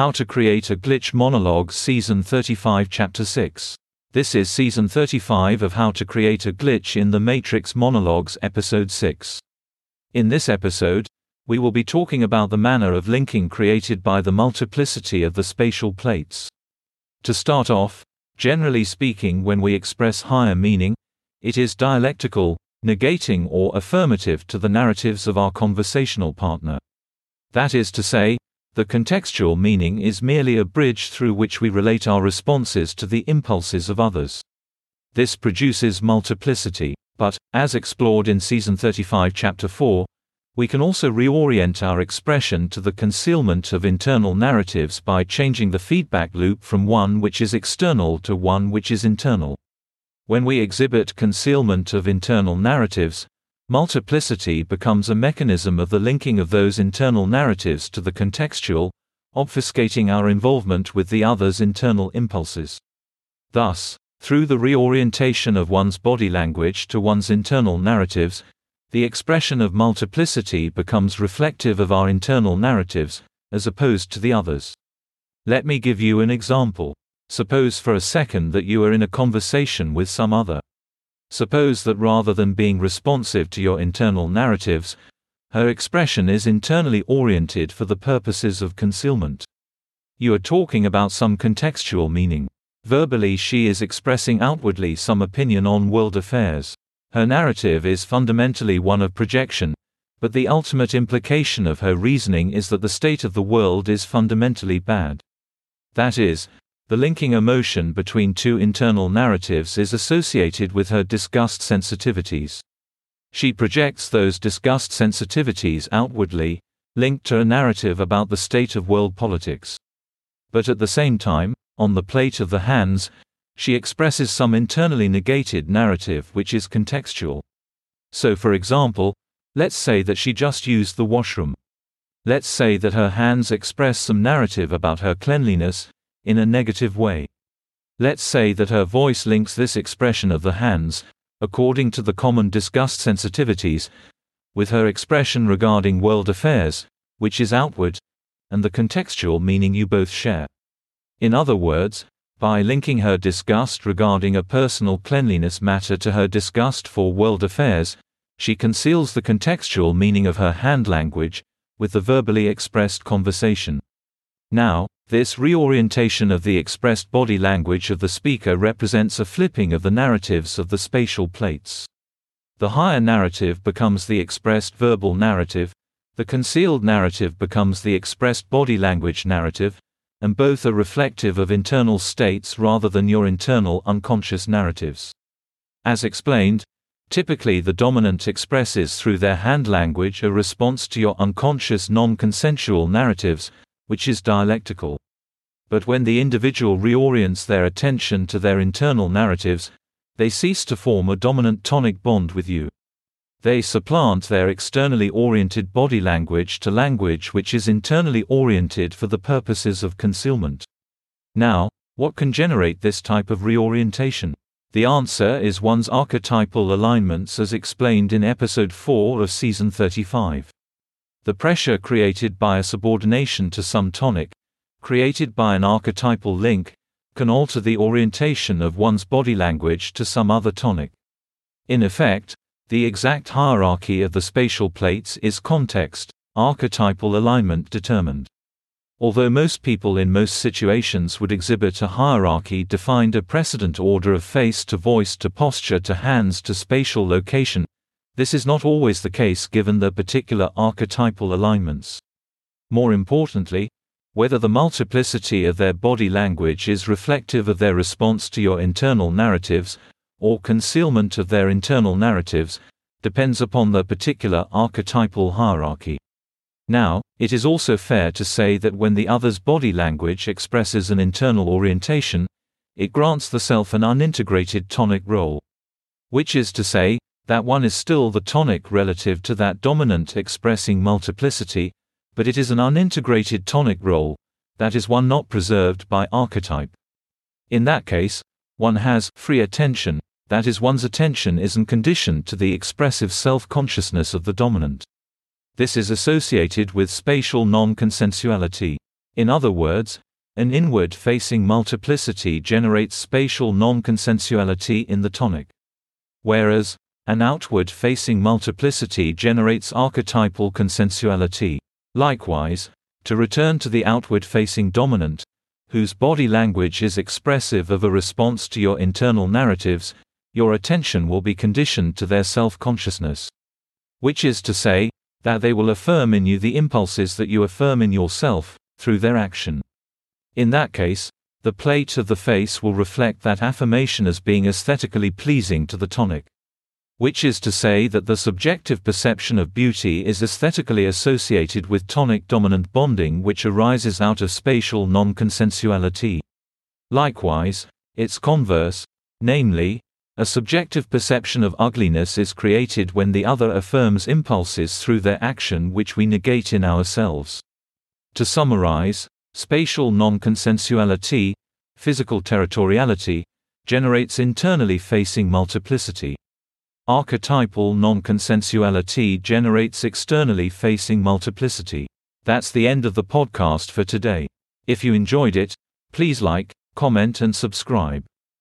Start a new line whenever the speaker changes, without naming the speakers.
How to Create a Glitch Monologue Season 35 Chapter 6. This is Season 35 of How to Create a Glitch in the Matrix Monologues Episode 6. In this episode, we will be talking about the manner of linking created by the multiplicity of the spatial plates. To start off, generally speaking, when we express higher meaning, it is dialectical, negating or affirmative to the narratives of our conversational partner. That is to say, the contextual meaning is merely a bridge through which we relate our responses to the impulses of others. This produces multiplicity, but, as explored in Season 35, Chapter 4, we can also reorient our expression to the concealment of internal narratives by changing the feedback loop from one which is external to one which is internal. When we exhibit concealment of internal narratives, Multiplicity becomes a mechanism of the linking of those internal narratives to the contextual, obfuscating our involvement with the other's internal impulses. Thus, through the reorientation of one's body language to one's internal narratives, the expression of multiplicity becomes reflective of our internal narratives, as opposed to the others. Let me give you an example. Suppose for a second that you are in a conversation with some other. Suppose that rather than being responsive to your internal narratives, her expression is internally oriented for the purposes of concealment. You are talking about some contextual meaning. Verbally, she is expressing outwardly some opinion on world affairs. Her narrative is fundamentally one of projection, but the ultimate implication of her reasoning is that the state of the world is fundamentally bad. That is, the linking emotion between two internal narratives is associated with her disgust sensitivities. She projects those disgust sensitivities outwardly, linked to a narrative about the state of world politics. But at the same time, on the plate of the hands, she expresses some internally negated narrative which is contextual. So, for example, let's say that she just used the washroom. Let's say that her hands express some narrative about her cleanliness, in a negative way. Let's say that her voice links this expression of the hands, according to the common disgust sensitivities, with her expression regarding world affairs, which is outward, and the contextual meaning you both share. In other words, by linking her disgust regarding a personal cleanliness matter to her disgust for world affairs, she conceals the contextual meaning of her hand language with the verbally expressed conversation. Now, this reorientation of the expressed body language of the speaker represents a flipping of the narratives of the spatial plates. The higher narrative becomes the expressed verbal narrative, the concealed narrative becomes the expressed body language narrative, and both are reflective of internal states rather than your internal unconscious narratives. As explained, typically the dominant expresses through their hand language a response to your unconscious non consensual narratives, which is dialectical. But when the individual reorients their attention to their internal narratives, they cease to form a dominant tonic bond with you. They supplant their externally oriented body language to language which is internally oriented for the purposes of concealment. Now, what can generate this type of reorientation? The answer is one's archetypal alignments as explained in episode 4 of season 35. The pressure created by a subordination to some tonic, created by an archetypal link, can alter the orientation of one's body language to some other tonic. In effect, the exact hierarchy of the spatial plates is context, archetypal alignment determined. Although most people in most situations would exhibit a hierarchy defined a precedent order of face to voice to posture to hands to spatial location, this is not always the case given the particular archetypal alignments. More importantly, whether the multiplicity of their body language is reflective of their response to your internal narratives, or concealment of their internal narratives, depends upon the particular archetypal hierarchy. Now, it is also fair to say that when the other's body language expresses an internal orientation, it grants the self an unintegrated tonic role. Which is to say, that one is still the tonic relative to that dominant expressing multiplicity, but it is an unintegrated tonic role, that is one not preserved by archetype. In that case, one has free attention, that is one's attention isn't conditioned to the expressive self-consciousness of the dominant. This is associated with spatial non-consensuality. In other words, an inward facing multiplicity generates spatial non consensuality in the tonic. Whereas, an outward facing multiplicity generates archetypal consensuality. Likewise, to return to the outward facing dominant, whose body language is expressive of a response to your internal narratives, your attention will be conditioned to their self consciousness. Which is to say, that they will affirm in you the impulses that you affirm in yourself, through their action. In that case, the plate of the face will reflect that affirmation as being aesthetically pleasing to the tonic. Which is to say that the subjective perception of beauty is aesthetically associated with tonic dominant bonding which arises out of spatial non consensuality. Likewise, its converse, namely, a subjective perception of ugliness is created when the other affirms impulses through their action which we negate in ourselves. To summarize, spatial non-consensuality, physical territoriality, generates internally facing multiplicity. Archetypal non-consensuality generates externally facing multiplicity. That's the end of the podcast for today. If you enjoyed it, please like, comment and subscribe.